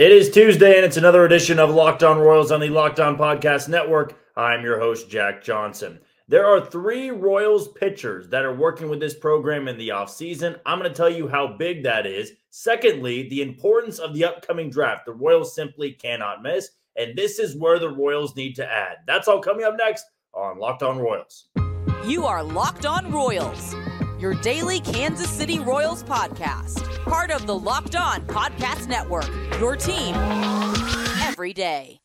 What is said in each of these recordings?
It is Tuesday, and it's another edition of Locked On Royals on the Locked On Podcast Network. I'm your host, Jack Johnson. There are three Royals pitchers that are working with this program in the offseason. I'm going to tell you how big that is. Secondly, the importance of the upcoming draft. The Royals simply cannot miss. And this is where the Royals need to add. That's all coming up next on Locked On Royals. You are Locked On Royals, your daily Kansas City Royals podcast, part of the Locked On Podcast Network, your team every day.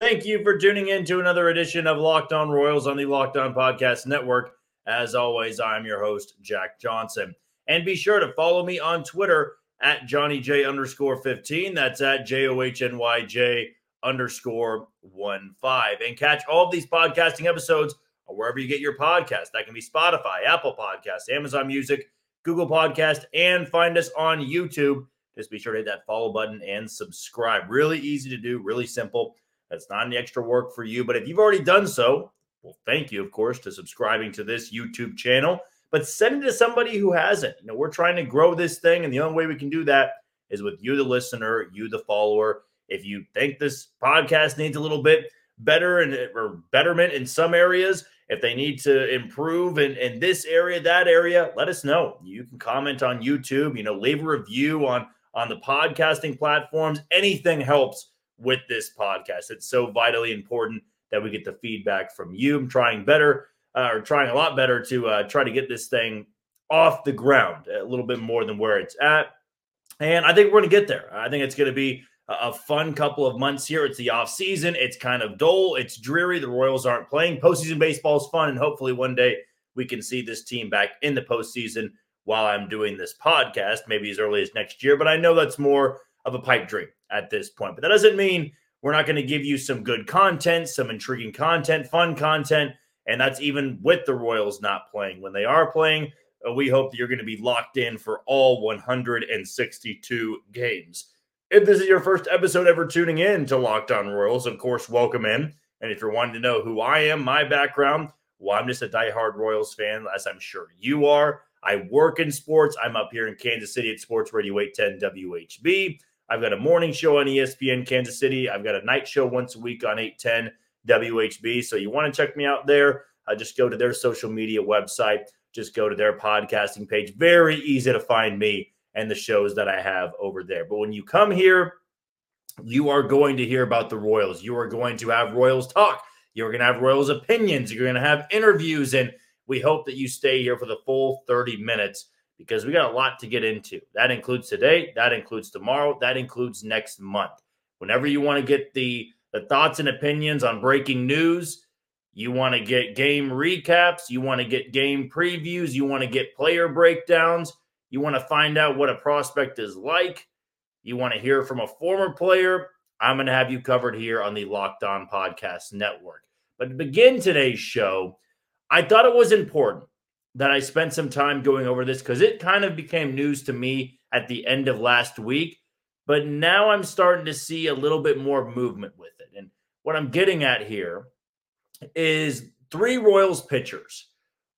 Thank you for tuning in to another edition of Locked On Royals on the Locked On Podcast Network. As always, I'm your host, Jack Johnson. And be sure to follow me on Twitter at Johnny J underscore 15. That's at J O H N Y J underscore 1 5. And catch all of these podcasting episodes wherever you get your podcast. That can be Spotify, Apple Podcasts, Amazon Music, Google Podcast, and find us on YouTube. Just be sure to hit that follow button and subscribe. Really easy to do, really simple. That's not any extra work for you. But if you've already done so, well, thank you, of course, to subscribing to this YouTube channel. But send it to somebody who hasn't. You know, we're trying to grow this thing, and the only way we can do that is with you, the listener, you, the follower. If you think this podcast needs a little bit better and or betterment in some areas, if they need to improve in, in this area, that area, let us know. You can comment on YouTube, you know, leave a review on on the podcasting platforms. Anything helps with this podcast. It's so vitally important that we get the feedback from you. I'm trying better, uh, or trying a lot better to uh, try to get this thing off the ground a little bit more than where it's at. And I think we're going to get there. I think it's going to be a fun couple of months here. It's the off season. It's kind of dull. It's dreary. The Royals aren't playing. Postseason baseball is fun, and hopefully one day we can see this team back in the postseason while I'm doing this podcast, maybe as early as next year. But I know that's more of a pipe dream at this point. But that doesn't mean we're not going to give you some good content, some intriguing content, fun content. And that's even with the Royals not playing. When they are playing, uh, we hope that you're going to be locked in for all 162 games. If this is your first episode ever tuning in to Locked On Royals, of course, welcome in. And if you're wanting to know who I am, my background, well, I'm just a diehard Royals fan, as I'm sure you are. I work in sports. I'm up here in Kansas City at Sports Radio 810 WHB. I've got a morning show on ESPN Kansas City. I've got a night show once a week on 810 WHB. So you want to check me out there, uh, just go to their social media website. Just go to their podcasting page. Very easy to find me and the shows that I have over there. But when you come here, you are going to hear about the Royals. You are going to have Royals talk. You're going to have Royals opinions. You're going to have interviews. And we hope that you stay here for the full 30 minutes because we got a lot to get into. That includes today, that includes tomorrow, that includes next month. Whenever you want to get the the thoughts and opinions on breaking news, you want to get game recaps, you want to get game previews, you want to get player breakdowns, you want to find out what a prospect is like, you want to hear from a former player, I'm going to have you covered here on the Locked On Podcast Network. But to begin today's show, I thought it was important that I spent some time going over this because it kind of became news to me at the end of last week. But now I'm starting to see a little bit more movement with it. And what I'm getting at here is three Royals pitchers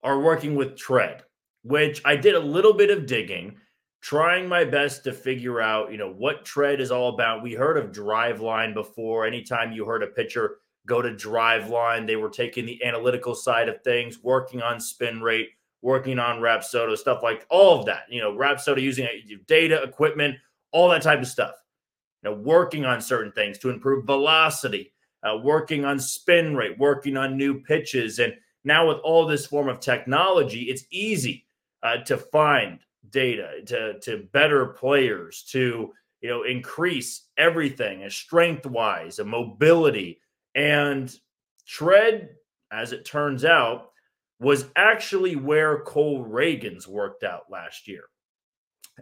are working with Tread, which I did a little bit of digging, trying my best to figure out, you know, what Tread is all about. We heard of Driveline before. Anytime you heard a pitcher go to Driveline, they were taking the analytical side of things, working on spin rate, working on Rapsodo, stuff like all of that. You know, Rapsodo using data, equipment, all that type of stuff. You know, working on certain things to improve velocity, uh, working on spin rate, working on new pitches, and now with all this form of technology, it's easy uh, to find data, to to better players, to you know increase everything, a strength wise, a mobility, and tread. As it turns out, was actually where Cole Ragans worked out last year.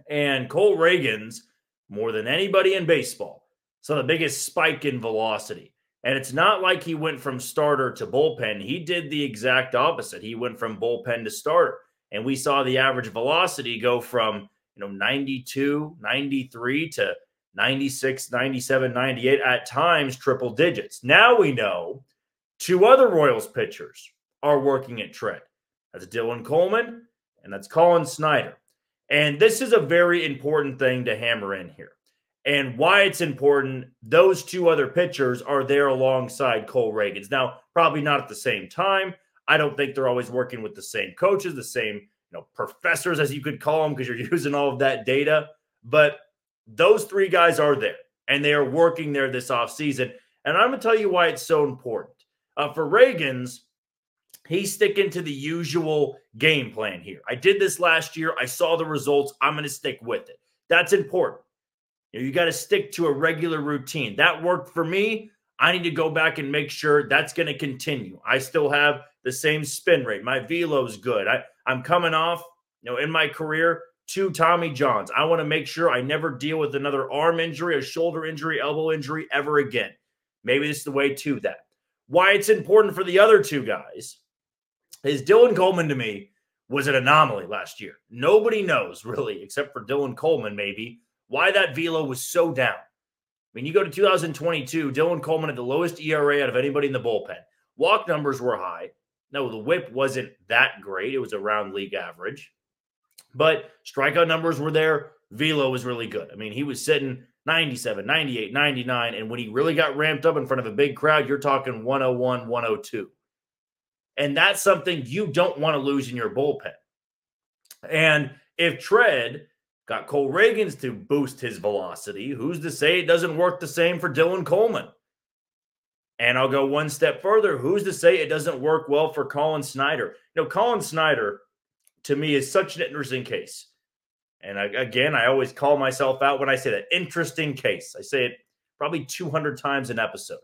And Cole Ragans, more than anybody in baseball, saw the biggest spike in velocity. And it's not like he went from starter to bullpen. He did the exact opposite. He went from bullpen to starter. And we saw the average velocity go from, you know, 92, 93 to 96, 97, 98, at times triple digits. Now we know two other Royals pitchers are working at Tread. That's Dylan Coleman and that's Collin Snider. And this is a very important thing to hammer in here. And why it's important, those two other pitchers are there alongside Cole Ragans. Now, probably not at the same time. I don't think they're always working with the same coaches, the same you know professors, as you could call them, because you're using all of that data. But those three guys are there, and they are working there this offseason. And I'm going to tell you why it's so important. Uh, for Ragans, he's sticking to the usual game plan here. I did this last year. I saw the results. I'm going to stick with it. That's important. You, know, you got to stick to a regular routine. That worked for me. I need to go back and make sure that's going to continue. I still have the same spin rate. My velo is good. I, I'm coming off, you know, in my career, two Tommy Johns. I want to make sure I never deal with another arm injury, a shoulder injury, elbow injury ever again. Maybe this is the way to that. Why it's important for the other two guys is Dylan Coleman to me was an anomaly last year. Nobody knows really, except for Dylan Coleman, maybe, why that velo was so down. I mean, you go to 2022, Dylan Coleman had the lowest ERA out of anybody in the bullpen. Walk numbers were high. No, the whip wasn't that great. It was around league average. But strikeout numbers were there. Velo was really good. I mean, he was sitting 97, 98, 99. And when he really got ramped up in front of a big crowd, you're talking 101, 102. And that's something you don't want to lose in your bullpen. And if Tread got Cole Ragans to boost his velocity, who's to say it doesn't work the same for Dylan Coleman? And I'll go one step further. Who's to say it doesn't work well for Collin Snider? You know, Collin Snider, to me, is such an interesting case. And I, again, I always call myself out when I say that interesting case. I say it probably 200 times an episode.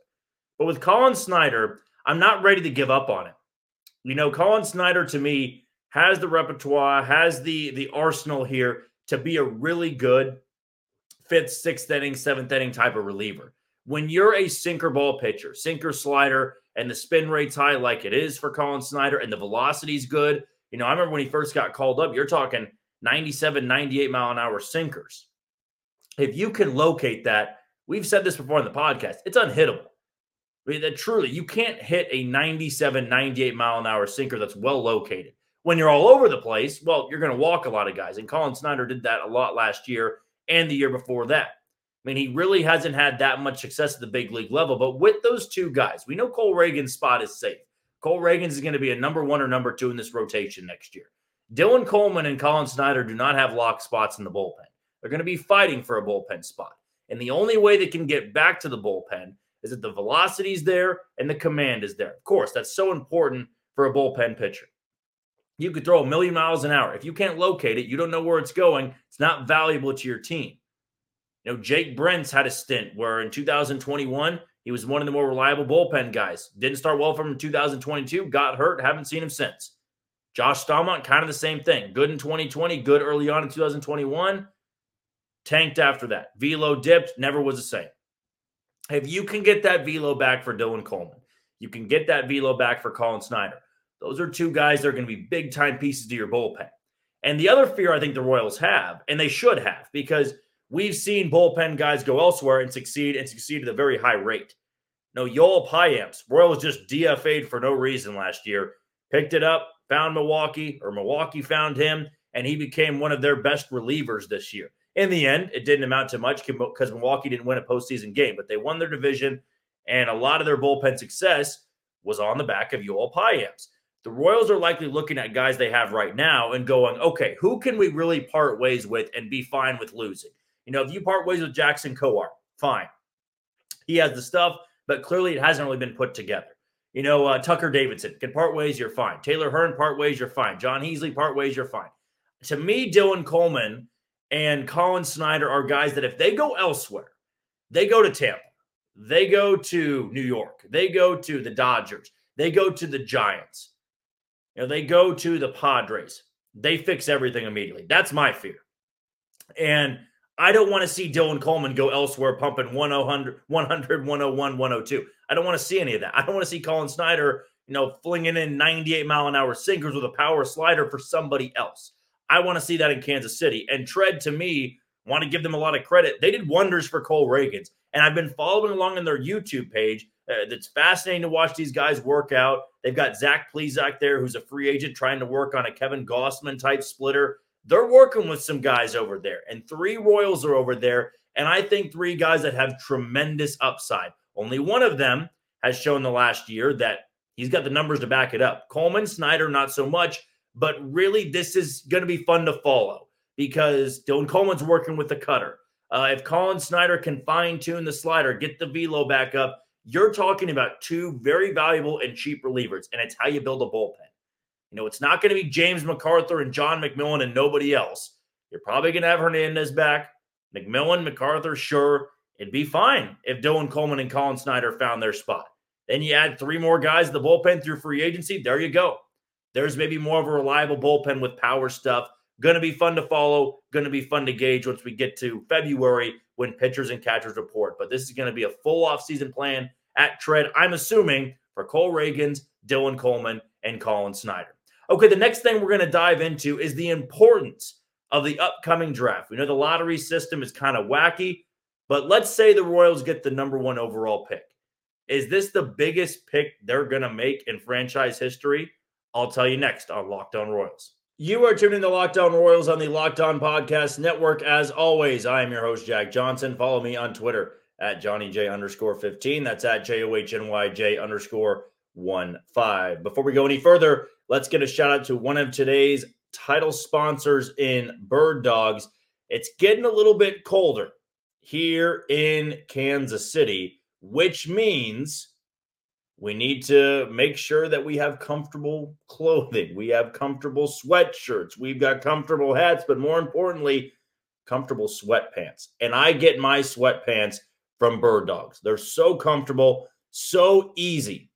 But with Collin Snider, I'm not ready to give up on him. You know, Collin Snider to me has the repertoire, has the the arsenal here to be a really good fifth, sixth inning, seventh inning type of reliever. When you're a sinker ball pitcher, sinker slider, and the spin rate's high like it is for Collin Snider, and the velocity's good. You know, I remember when he first got called up, you're talking 97, 98 mile an hour sinkers. If you can locate that, we've said this before in the podcast, it's unhittable. I mean, that truly, you can't hit a 97, 98 mile an hour sinker that's well located. When you're all over the place, well, you're going to walk a lot of guys. And Collin Snider did that a lot last year and the year before that. I mean, he really hasn't had that much success at the big league level. But with those two guys, we know Cole Ragans' spot is safe. Cole Ragans is going to be a number one or number two in this rotation next year. Dylan Coleman and Collin Snider do not have lock spots in the bullpen. They're going to be fighting for a bullpen spot. And the only way they can get back to the bullpen is that the velocity is there and the command is there. Of course, that's so important for a bullpen pitcher. You could throw a million miles an hour. If you can't locate it, you don't know where it's going, it's not valuable to your team. You know, Jake Brentz had a stint where in 2021, he was one of the more reliable bullpen guys. Didn't start well from 2022, got hurt, haven't seen him since. Josh Staumont, kind of the same thing. Good in 2020, good early on in 2021, tanked after that. Velo dipped, never was the same. If you can get that velo back for Dylan Coleman, you can get that velo back for Collin Snider. Those are two guys that are going to be big time pieces to your bullpen. And the other fear I think the Royals have, and they should have, because we've seen bullpen guys go elsewhere and succeed and succeed at a very high rate. No, Joel Payamps, Royals just DFA'd for no reason last year. Picked it up, found Milwaukee, or Milwaukee found him, and he became one of their best relievers this year. In the end, it didn't amount to much because Milwaukee didn't win a postseason game, but they won their division, and a lot of their bullpen success was on the back of Joel Payamps. The Royals are likely looking at guys they have right now and going, okay, who can we really part ways with and be fine with losing? You know, if you part ways with Jackson Kowar, fine. He has the stuff, but clearly it hasn't really been put together. You know, uh, Tucker Davidson can part ways, you're fine. Taylor Hearn, part ways, you're fine. John Heasley, part ways, you're fine. To me, Dylan Coleman and Collin Snider are guys that if they go elsewhere, they go to Tampa, they go to New York, they go to the Dodgers, they go to the Giants, you know, they go to the Padres, they fix everything immediately. That's my fear. And I don't want to see Dylan Coleman go elsewhere pumping 100, 100 101, 102. I don't want to see any of that. I don't want to see Collin Snider, you know, flinging in 98 mile an hour sinkers with a power slider for somebody else. I want to see that in Kansas City. And Tread to me want to give them a lot of credit. They did wonders for Cole Ragans. And I've been following along on their YouTube page. Uh, it's fascinating to watch these guys work out. They've got Zach Plesac there, who's a free agent trying to work on a Kevin Gausman type splitter. They're working with some guys over there, and three Royals are over there. And I think three guys that have tremendous upside. Only one of them has shown the last year that he's got the numbers to back it up. Coleman, Snider, not so much, but really, this is going to be fun to follow because Dylan Coleman's working with the cutter. Uh, if Collin Snider can fine tune the slider, get the velo back up, you're talking about two very valuable and cheap relievers, and it's how you build a bullpen. You know, it's not going to be James McArthur and John McMillon and nobody else. You're probably going to have Hernandez back. McMillon, McArthur, sure. It'd be fine if Dylan Coleman and Collin Snider found their spot. Then you add three more guys to the bullpen through free agency. There you go. There's maybe more of a reliable bullpen with power stuff. Going to be fun to follow. Going to be fun to gauge once we get to February when pitchers and catchers report. But this is going to be a full offseason plan at Tread, I'm assuming, for Cole Ragans, Dylan Coleman, and Collin Snider. Okay, the next thing we're going to dive into is the importance of the upcoming draft. We know the lottery system is kind of wacky, but let's say the Royals get the number one overall pick. Is this the biggest pick they're going to make in franchise history? I'll tell you next on Locked On Royals. You are tuning to Locked On Royals on the Locked On Podcast Network. As always, I am your host, Jack Johnson. Follow me on Twitter at Johnny J underscore 15. That's at J O H N Y J underscore 1 5. Before we go any further, let's get a shout out to one of today's title sponsors in Bird Dogs. It's getting a little bit colder here in Kansas City, which means we need to make sure that we have comfortable clothing. We have comfortable sweatshirts. We've got comfortable hats, but more importantly, comfortable sweatpants. And I get my sweatpants from Bird Dogs. They're so comfortable, so easy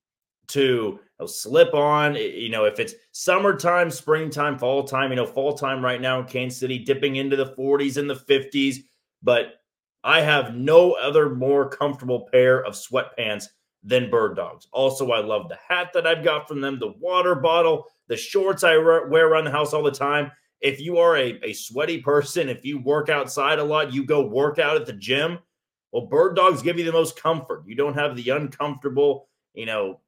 to you know, slip on. You know, if it's summertime, springtime, fall time, you know, fall time right now in Kansas City, dipping into the 40s and the 50s. But I have no other more comfortable pair of sweatpants than Bird Dogs. Also, I love the hat that I've got from them, the water bottle, the shorts I wear around the house all the time. If you are a, a sweaty person, if you work outside a lot, you go work out at the gym. Well, Bird Dogs give you the most comfort. You don't have the uncomfortable, you know,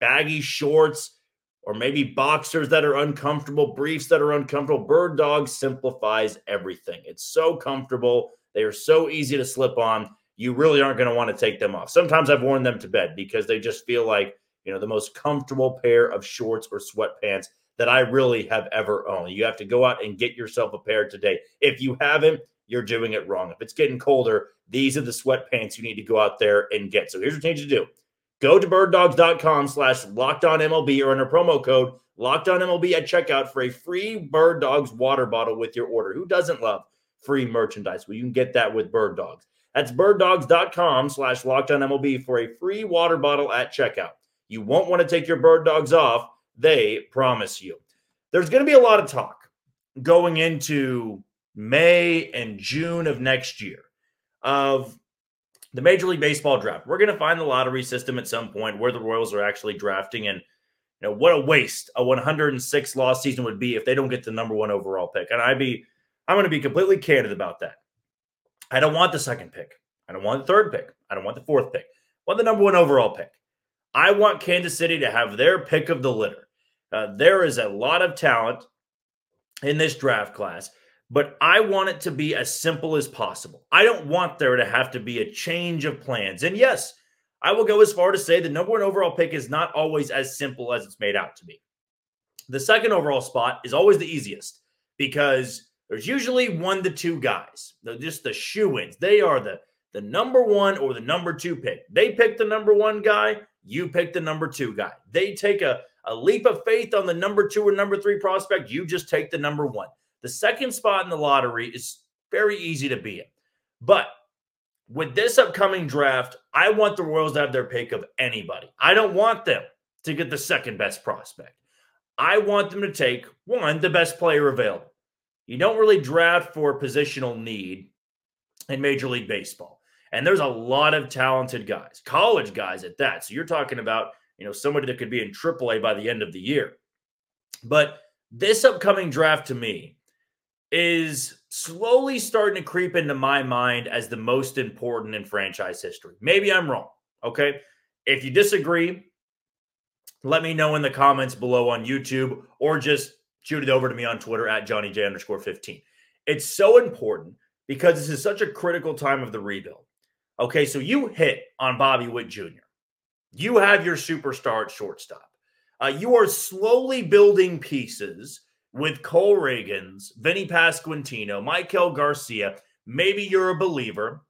baggy shorts or maybe boxers that are uncomfortable, briefs that are uncomfortable. Bird Dogs simplifies everything. It's so comfortable. They are so easy to slip on you really aren't going to want to take them off. Sometimes I've worn them to bed because they just feel like, you know, the most comfortable pair of shorts or sweatpants that I really have ever owned. You have to go out and get yourself a pair today. If you haven't, you're doing it wrong. If it's getting colder, these are the sweatpants you need to go out there and get. So here's what you need to do. Go to birddogs.com slash locked on MLB or enter promo code locked on MLB at checkout for a free Bird Dogs water bottle with your order. Who doesn't love free merchandise? Well, you can get that with Bird Dogs. That's birddogs.com slash MLB for a free water bottle at checkout. You won't want to take your bird dogs off. They promise you. There's going to be a lot of talk going into May and June of next year of the Major League Baseball draft. We're going to find the lottery system at some point where the Royals are actually drafting. And you know what a waste a 106 loss season would be if they don't get the number one overall pick. And I'd be, I'm going to be completely candid about that. I don't want the second pick. I don't want the third pick. I don't want the fourth pick. I want the number one overall pick. I want Kansas City to have their pick of the litter. Uh, there is a lot of talent in this draft class, but I want it to be as simple as possible. I don't want there to have to be a change of plans. And yes, I will go as far to say the number one overall pick is not always as simple as it's made out to be. The second overall spot is always the easiest because there's usually one to two guys. They're just the shoe ins. They are the the number one or the number two pick. They pick the number one guy. You pick the number two guy. They take a, a leap of faith on the number two or number three prospect. You just take the number one. The second spot in the lottery is very easy to be in. But with this upcoming draft, I want the Royals to have their pick of anybody. I don't want them to get the second best prospect. I want them to take one, the best player available. You don't really draft for positional need in Major League Baseball. And there's a lot of talented guys, college guys at that. So you're talking about, you know, somebody that could be in AAA by the end of the year. But this upcoming draft to me is slowly starting to creep into my mind as the most important in franchise history. Maybe I'm wrong. Okay. If you disagree, let me know in the comments below on YouTube or just shoot it over to me on Twitter at Johnny J underscore 15. It's so important because this is such a critical time of the rebuild. Okay, so you hit on Bobby Witt Jr. You have your superstar at shortstop. Uh, you are slowly building pieces with Cole Ragans, Vinny Pasquantino, Maikel Garcia. Maybe you're a believer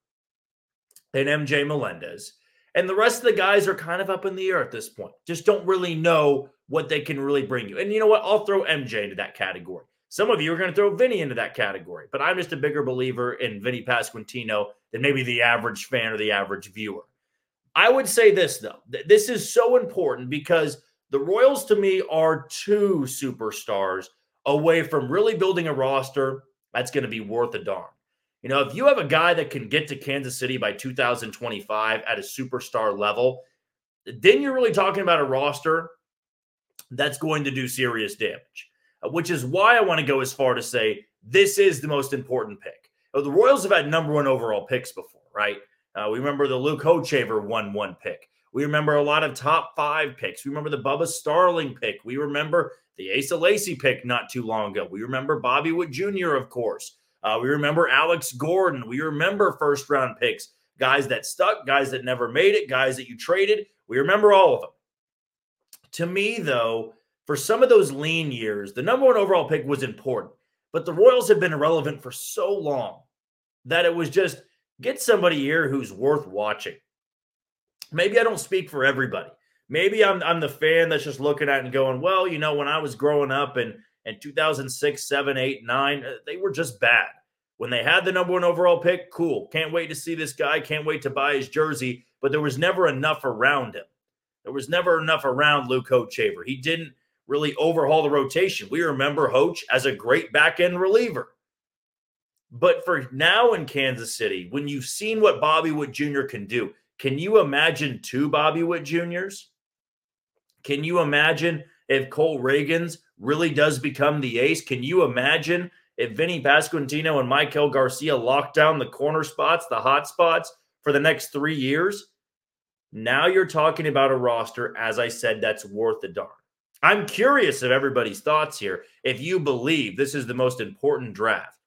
in MJ Melendez. And the rest of the guys are kind of up in the air at this point. Just don't really know what they can really bring you. And you know what? I'll throw MJ into that category. Some of you are going to throw Vinny into that category, but I'm just a bigger believer in Vinny Pasquantino than maybe the average fan or the average viewer. I would say this, though. This is so important because the Royals, to me, are two superstars away from really building a roster that's going to be worth a darn. You know, if you have a guy that can get to Kansas City by 2025 at a superstar level, then you're really talking about a roster that's going to do serious damage, uh, which is why I want to go as far to say this is the most important pick. The Royals have had number one overall picks before, right? Uh, we remember the Luke Hochevar one one pick. We remember a lot of top five picks. We remember the Bubba Starling pick. We remember the Asa Lacy pick not too long ago. We remember Bobby Witt Jr., of course. Uh, we remember Alex Gordon. We remember first round picks, guys that stuck, guys that never made it, guys that you traded. We remember all of them. To me, though, for some of those lean years, the number one overall pick was important, but the Royals have been irrelevant for so long that it was just get somebody here who's worth watching. Maybe I don't speak for everybody. Maybe I'm I'm the fan that's just looking at and going, well, you know, when I was growing up and in 2006, 7, 8, 9, uh, they were just bad. When they had the number one overall pick, cool. Can't wait to see this guy. Can't wait to buy his jersey. But there was never enough around him. There was never enough around Luke Hochevar. He didn't really overhaul the rotation. We remember Hoch as a great back end reliever. But for now in Kansas City, when you've seen what Bobby Witt Jr. can do, can you imagine two Bobby Witt Jr.'s? Can you imagine if Cole Ragans really does become the ace? Can you imagine if Vinny Pasquantino and Maikel Garcia lock down the corner spots, the hot spots for the next three years? Now you're talking about a roster, as I said, that's worth the darn. I'm curious of everybody's thoughts here. If you believe this is the most important draft,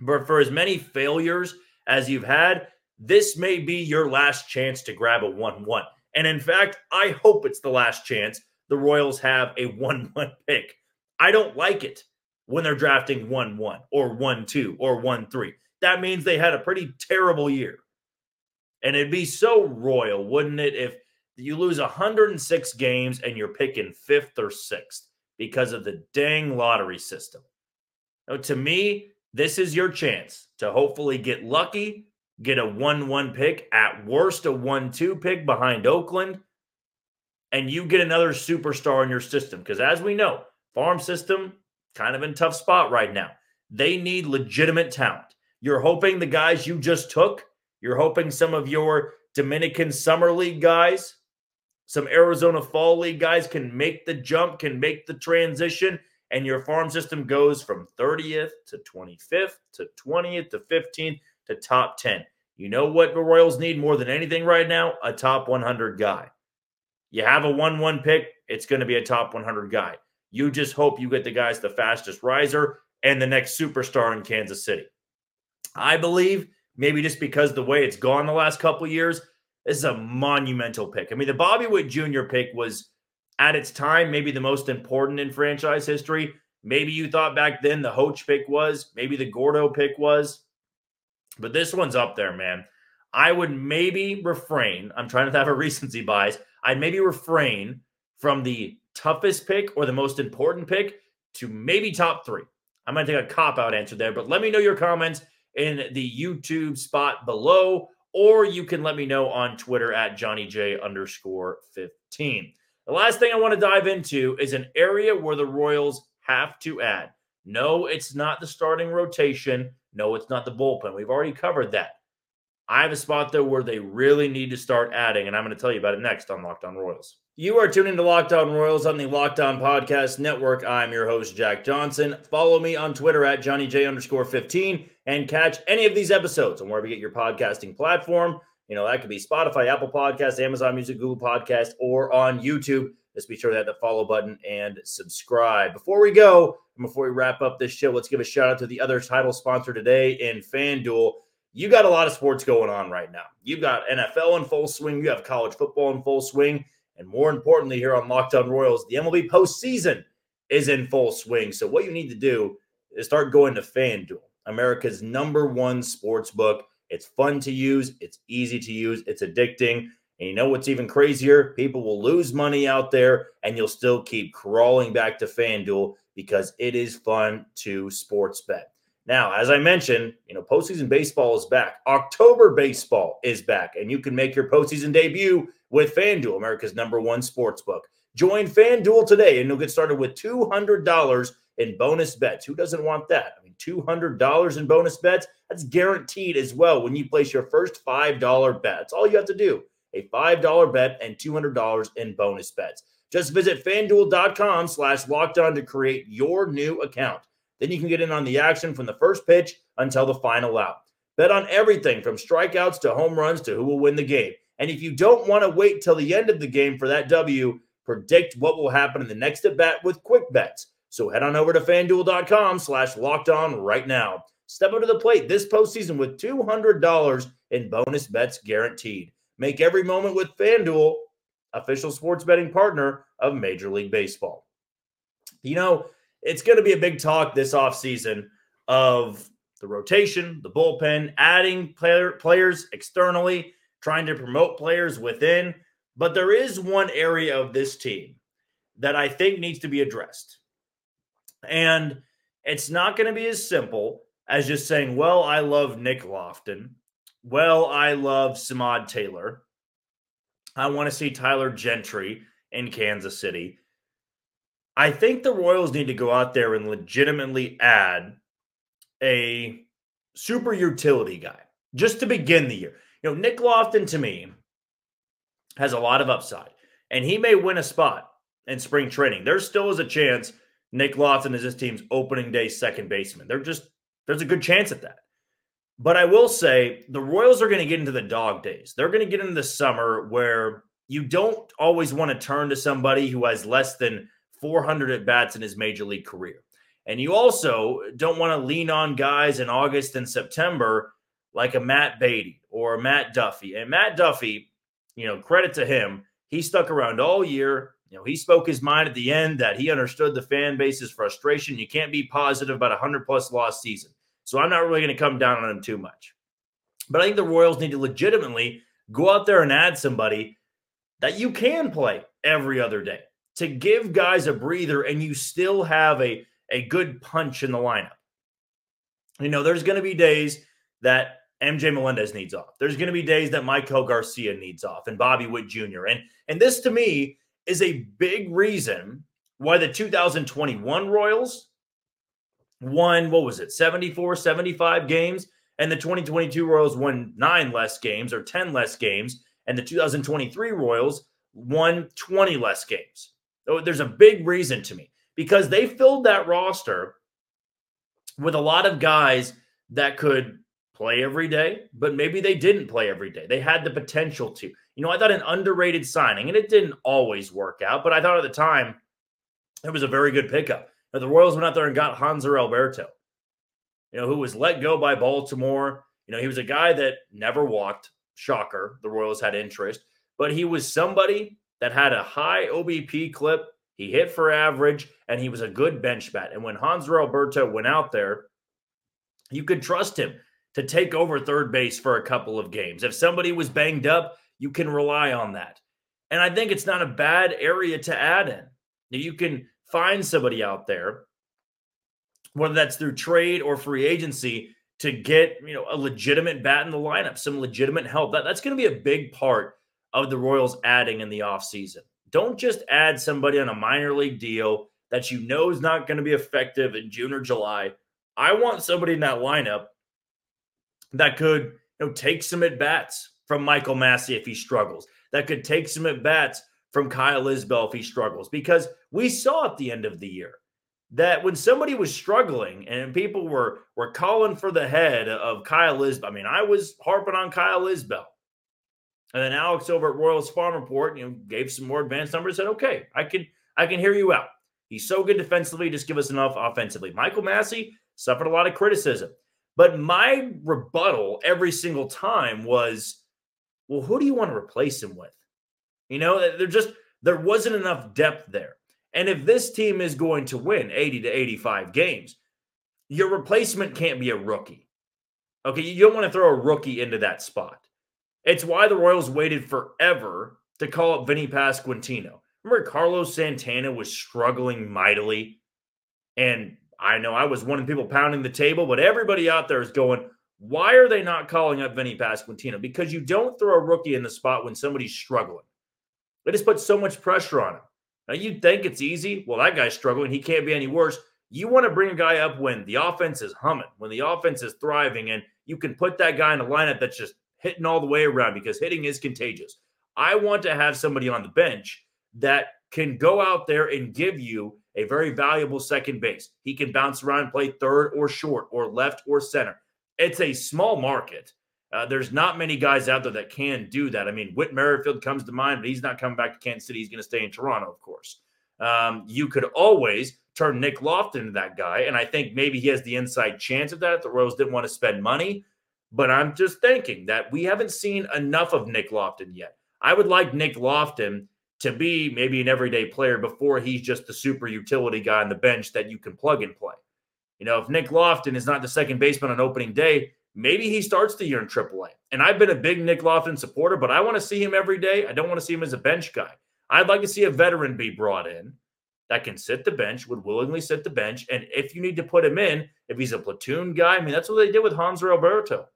but for as many failures as you've had, this may be your last chance to grab a 1 1. And in fact, I hope it's the last chance the Royals have a 1 1 pick. I don't like it when they're drafting 1 1 or 1 2 or 1 3. That means they had a pretty terrible year. And it'd be so royal, wouldn't it, if you lose 106 games and you're picking fifth or sixth because of the dang lottery system? Now, to me, this is your chance to hopefully get lucky, get a 1 1 pick, at worst, a 1 2 pick behind Oakland, and you get another superstar in your system. Because as we know, farm system kind of in tough spot right now. They need legitimate talent. You're hoping the guys you just took, you're hoping some of your Dominican Summer League guys, some Arizona Fall League guys can make the jump, can make the transition, and your farm system goes from 30th to 25th to 20th to 15th to top 10. You know what the Royals need more than anything right now? A top 100 guy. You have a 1 1 pick, it's going to be a top 100 guy. You just hope you get the guys the fastest riser and the next superstar in Kansas City. I believe maybe just because the way it's gone the last couple years, this is a monumental pick. I mean, the Bobby Witt Jr. pick was at its time maybe the most important in franchise history. Maybe you thought back then the Hoch pick was, maybe the Gordo pick was, but this one's up there, man. I would maybe refrain. I'm trying to have a recency bias. I'd maybe refrain from the toughest pick or the most important pick to maybe top three. I'm going to take a cop out answer there, but let me know your comments in the YouTube spot below, or you can let me know on Twitter at Johnny J underscore 15. The last thing I want to dive into is an area where the Royals have to add. No, it's not the starting rotation. No, it's not the bullpen. We've already covered that. I have a spot though where they really need to start adding, and I'm going to tell you about it next on Locked On Royals. You are tuning to Locked On Royals on the Locked On Podcast Network. I'm your host, Jack Johnson. Follow me on Twitter at JohnnyJ underscore 15 and catch any of these episodes on wherever you get your podcasting platform. You know, that could be Spotify, Apple Podcast, Amazon Music, Google Podcast, or on YouTube. Just be sure to hit the follow button and subscribe. Before we go, and before we wrap up this show, let's give a shout out to the other title sponsor today in FanDuel. You got a lot of sports going on right now. You've got NFL in full swing, you have college football in full swing. And more importantly, here on Locked On Royals, the MLB postseason is in full swing. So what you need to do is start going to FanDuel, America's number one sports book. It's fun to use, it's easy to use, it's addicting. And you know what's even crazier? People will lose money out there and you'll still keep crawling back to FanDuel because it is fun to sports bet. Now, as I mentioned, you know, postseason baseball is back. October baseball is back, and you can make your postseason debut with FanDuel, America's number one sports book. Join FanDuel today, and you'll get started with $200 in bonus bets. Who doesn't want that? I mean, $200 in bonus bets, that's guaranteed as well when you place your first $5 bet. That's all you have to do a $5 bet and $200 in bonus bets. Just visit fanduel.com slash locked on to create your new account. Then you can get in on the action from the first pitch until the final out. Bet on everything from strikeouts to home runs to who will win the game. And if you don't want to wait till the end of the game for that W, predict what will happen in the next at bat with quick bets. So head on over to fanduel.com slash locked on right now. Step up to the plate this postseason with $200 in bonus bets guaranteed. Make every moment with FanDuel, official sports betting partner of Major League Baseball. You know, it's going to be a big talk this offseason of the rotation, the bullpen, adding player, players externally, trying to promote players within. But there is one area of this team that I think needs to be addressed. And it's not going to be as simple as just saying, well, I love Nick Loftin. Well, I love Samad Taylor. I want to see Tyler Gentry in Kansas City. I think the Royals need to go out there and legitimately add a super utility guy just to begin the year. You know, Nick Loftin to me has a lot of upside, and he may win a spot in spring training. There still is a chance Nick Loftin is this team's opening day second baseman. They're just there's a good chance at that. But I will say the Royals are going to get into the dog days. They're going to get into the summer where you don't always want to turn to somebody who has less than 400 at bats in his major league career. And you also don't want to lean on guys in August and September like a Matt Beaty or Matt Duffy. And Matt Duffy, you know, credit to him, he stuck around all year. You know, he spoke his mind at the end that he understood the fan base's frustration. You can't be positive about a 100 plus loss season. So I'm not really going to come down on him too much. But I think the Royals need to legitimately go out there and add somebody that you can play every other day to give guys a breather and you still have a, a good punch in the lineup. You know, there's going to be days that MJ Melendez needs off. There's going to be days that Maikel Garcia needs off and Bobby Witt Jr. And and this to me is a big reason why the 2021 Royals won what was it? 74, 75 games and the 2022 Royals won 9 less games or 10 less games and the 2023 Royals won 20 less games. Oh, there's a big reason to me because they filled that roster with a lot of guys that could play every day, but maybe they didn't play every day. They had the potential to. You know, I thought an underrated signing, and it didn't always work out, but I thought at the time it was a very good pickup. Now, the Royals went out there and got Hanser Alberto, you know, who was let go by Baltimore. You know, he was a guy that never walked. Shocker. The Royals had interest, but he was somebody that had a high OBP clip. He hit for average, and he was a good bench bat. And when Hanser Alberto went out there, you could trust him to take over third base for a couple of games. If somebody was banged up, you can rely on that. And I think it's not a bad area to add in. You can find somebody out there, whether that's through trade or free agency, to get you know a legitimate bat in the lineup, some legitimate help. That, that's going to be a big part of the Royals adding in the offseason. Don't just add somebody on a minor league deal that you know is not going to be effective in June or July. I want somebody in that lineup that could you know take some at bats from Michael Massey if he struggles. That could take some at bats from Kyle Isbell if he struggles because we saw at the end of the year that when somebody was struggling and people were were calling for the head of Kyle Isbell, I mean, I was harping on Kyle Isbell. And then Alex over at Royals Farm Report, you know, gave some more advanced numbers. And said, "Okay, I can, I can hear you out. He's so good defensively. Just give us enough offensively." Michael Massey suffered a lot of criticism, but my rebuttal every single time was, "Well, who do you want to replace him with?" You know, there just there wasn't enough depth there. And if this team is going to win 80 to 85 games, your replacement can't be a rookie. Okay, you don't want to throw a rookie into that spot. It's why the Royals waited forever to call up Vinny Pasquantino. Remember, Carlos Santana was struggling mightily. And I know I was one of the people pounding the table, but everybody out there is going, why are they not calling up Vinny Pasquantino? Because you don't throw a rookie in the spot when somebody's struggling. They just put so much pressure on him. Now you'd think it's easy. Well, that guy's struggling. He can't be any worse. You want to bring a guy up when the offense is humming, when the offense is thriving, and you can put that guy in a lineup that's just hitting all the way around because hitting is contagious. I want to have somebody on the bench that can go out there and give you a very valuable second base. He can bounce around, play third or short or left or center. It's a small market. Uh, there's not many guys out there that can do that. I mean, Whit Merrifield comes to mind, but he's not coming back to Kansas City. He's going to stay in Toronto, of course. Um, you could always turn Nick Loftin into that guy, and I think maybe he has the inside chance of that. The Royals didn't want to spend money, but I'm just thinking that we haven't seen enough of Nick Loftin yet. I would like Nick Loftin to be maybe an everyday player before he's just the super utility guy on the bench that you can plug and play. You know, if Nick Loftin is not the second baseman on opening day, maybe he starts the year in AAA. And I've been a big Nick Loftin supporter, but I want to see him every day. I don't want to see him as a bench guy. I'd like to see a veteran be brought in that can sit the bench, would willingly sit the bench. And if you need to put him in, if he's a platoon guy, I mean, that's what they did with Hanser Alberto,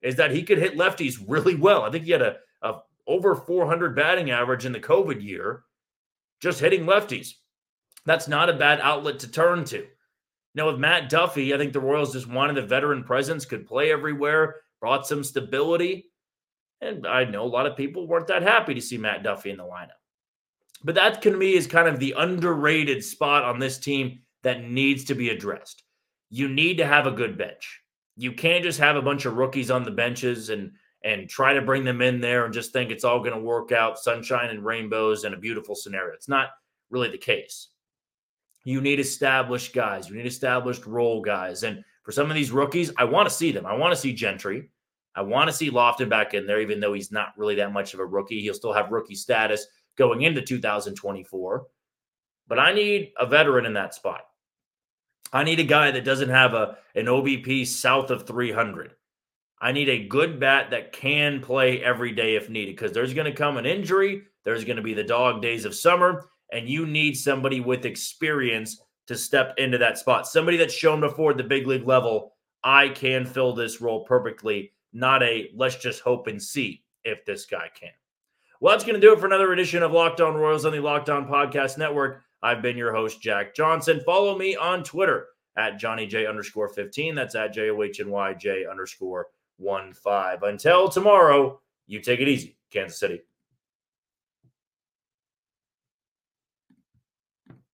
is that he could hit lefties really well. I think he had a, a over 400 batting average in the COVID year, just hitting lefties. That's not a bad outlet to turn to. Now, with Matt Duffy, I think the Royals just wanted a veteran presence, could play everywhere, brought some stability. And I know a lot of people weren't that happy to see Matt Duffy in the lineup. But that, to me, is kind of the underrated spot on this team that needs to be addressed. You need to have a good bench. You can't just have a bunch of rookies on the benches and and try to bring them in there and just think it's all going to work out sunshine and rainbows and a beautiful scenario. It's not really the case. You need established guys. You need established role guys. And for some of these rookies, I want to see them. I want to see Gentry. I want to see Loftin back in there, even though he's not really that much of a rookie. He'll still have rookie status going into 2024. But I need a veteran in that spot. I need a guy that doesn't have a an OBP south of 300. I need a good bat that can play every day if needed because there's going to come an injury. There's going to be the dog days of summer and you need somebody with experience to step into that spot. Somebody that's shown before the big league level, I can fill this role perfectly, not a let's just hope and see if this guy can. Well, that's going to do it for another edition of Locked On Royals on the Locked On Podcast Network. I've been your host, Jack Johnson. Follow me on Twitter at Johnny J underscore 15. That's at J O H N Y J underscore 1 5. Until tomorrow, you take it easy, Kansas City.